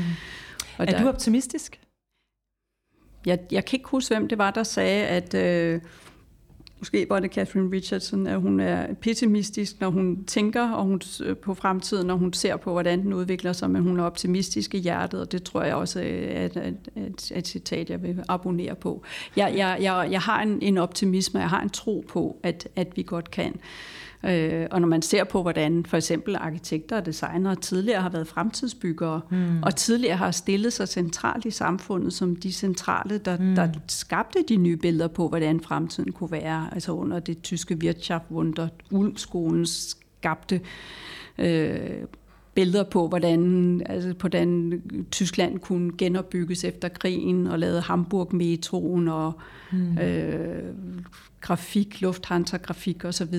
Og er der, du optimistisk? Jeg, jeg kan ikke huske, hvem det var, der sagde, at øh, måske var det Catherine Richardson, at hun er pessimistisk, når hun tænker og hun, øh, på fremtiden, når hun ser på, hvordan den udvikler sig, men hun er optimistisk i hjertet, og det tror jeg også øh, er et, et, et, et citat, jeg vil abonnere på. Jeg, jeg, jeg, jeg har en, en optimisme, jeg har en tro på, at, at vi godt kan. Øh, og når man ser på, hvordan for eksempel arkitekter og designere tidligere har været fremtidsbyggere, mm. og tidligere har stillet sig centralt i samfundet som de centrale, der, mm. der skabte de nye billeder på, hvordan fremtiden kunne være. Altså under det tyske Wirtschaftswunder, Ulmskolen skabte øh, billeder på, hvordan, altså, hvordan Tyskland kunne genopbygges efter krigen, og lavede Hamburg-metroen, og mm. øh, grafik, lufthansa-grafik osv.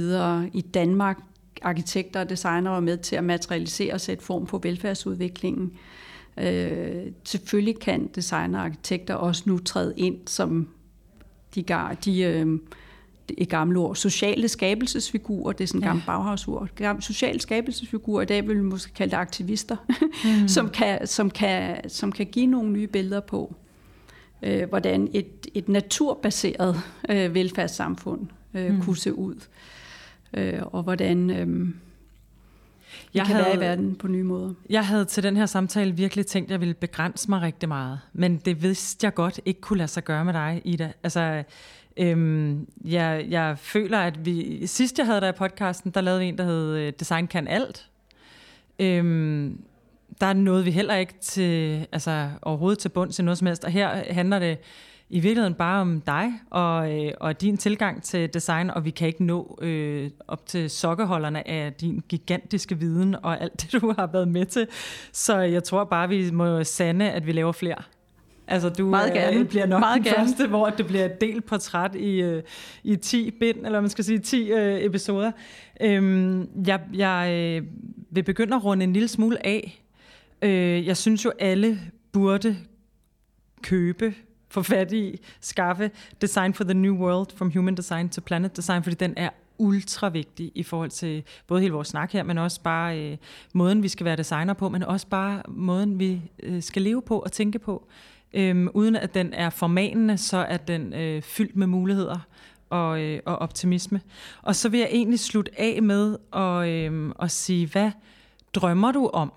I Danmark, arkitekter og designer var med til at materialisere og sætte form på velfærdsudviklingen. Øh, selvfølgelig kan designer og arkitekter også nu træde ind som de, de øh, et gamle ord, sociale skabelsesfigurer, det er sådan et ja. gammelt Bauhaus-ord. Sociale skabelsesfigurer, i dag vil vi måske kalde det aktivister, mm. som, kan, som, kan, som kan give nogle nye billeder på, øh, hvordan et, et naturbaseret øh, velfærdssamfund øh, mm. kunne se ud, øh, og hvordan... Øh, jeg kan havde, være i verden på nye måder. Jeg havde til den her samtale virkelig tænkt, at jeg ville begrænse mig rigtig meget. Men det vidste jeg godt ikke kunne lade sig gøre med dig, Ida. Altså, Øhm, jeg, jeg føler, at vi... Sidst jeg havde der i podcasten, der lavede vi en, der hed øh, Design kan alt. Øhm, der noget vi heller ikke til, altså, overhovedet til bunds i noget som helst. Og her handler det i virkeligheden bare om dig og, øh, og din tilgang til design, og vi kan ikke nå øh, op til sokkeholderne af din gigantiske viden og alt det, du har været med til. Så jeg tror bare, vi må sande, at vi laver flere. Altså, du Meget gerne. Øh, bliver nok Meget den gerne. første, hvor det bliver et delt portræt i, øh, i 10 bind, eller man skal sige 10 øh, episoder. Øhm, jeg jeg øh, vil begynde at runde en lille smule af. Øh, jeg synes jo, alle burde købe få fat i, skaffe Design for the New World, From Human Design to Planet Design, fordi den er ultra vigtig i forhold til både hele vores snak her, men også bare øh, måden, vi skal være designer på, men også bare måden, vi øh, skal leve på og tænke på. Øhm, uden at den er formanende, så er den øh, fyldt med muligheder og, øh, og optimisme. Og så vil jeg egentlig slutte af med at, øh, at sige, hvad drømmer du om?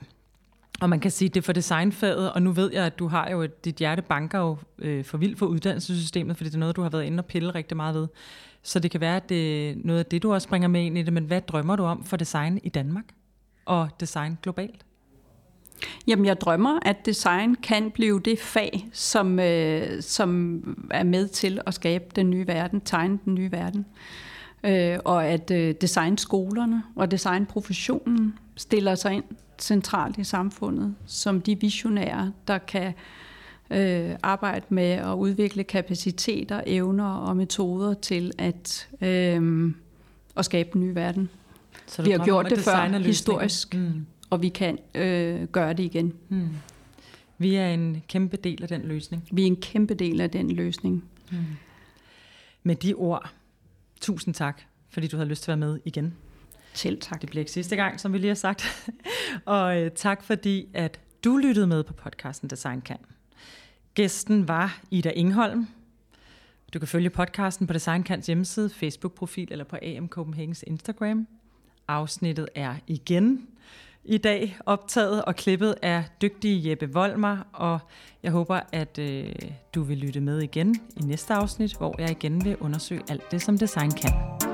Og man kan sige, det er for designfaget, og nu ved jeg, at du har jo, at dit hjerte banker jo øh, for vildt for uddannelsessystemet, fordi det er noget, du har været inde og pille rigtig meget ved. Så det kan være, at det er noget af det, du også bringer med ind i det, men hvad drømmer du om for design i Danmark og design globalt? Jamen, jeg drømmer, at design kan blive det fag, som, øh, som er med til at skabe den nye verden, tegne den nye verden. Øh, og at øh, designskolerne og designprofessionen stiller sig ind centralt i samfundet som de visionære, der kan øh, arbejde med at udvikle kapaciteter, evner og metoder til at, øh, at skabe den nye verden. Så vi har gjort det før historisk. Mm og vi kan øh, gøre det igen. Hmm. Vi er en kæmpe del af den løsning. Vi er en kæmpe del af den løsning. Hmm. Med de ord, tusind tak, fordi du havde lyst til at være med igen. Selv tak. Det bliver ikke sidste gang, som vi lige har sagt. og øh, tak fordi, at du lyttede med på podcasten Design Kan. Gæsten var Ida Ingholm. Du kan følge podcasten på Design Kans hjemmeside, Facebook-profil eller på AM Copenhagens Instagram. Afsnittet er igen i dag optaget og klippet af dygtige Jeppe Volmer, og jeg håber, at øh, du vil lytte med igen i næste afsnit, hvor jeg igen vil undersøge alt det, som design kan.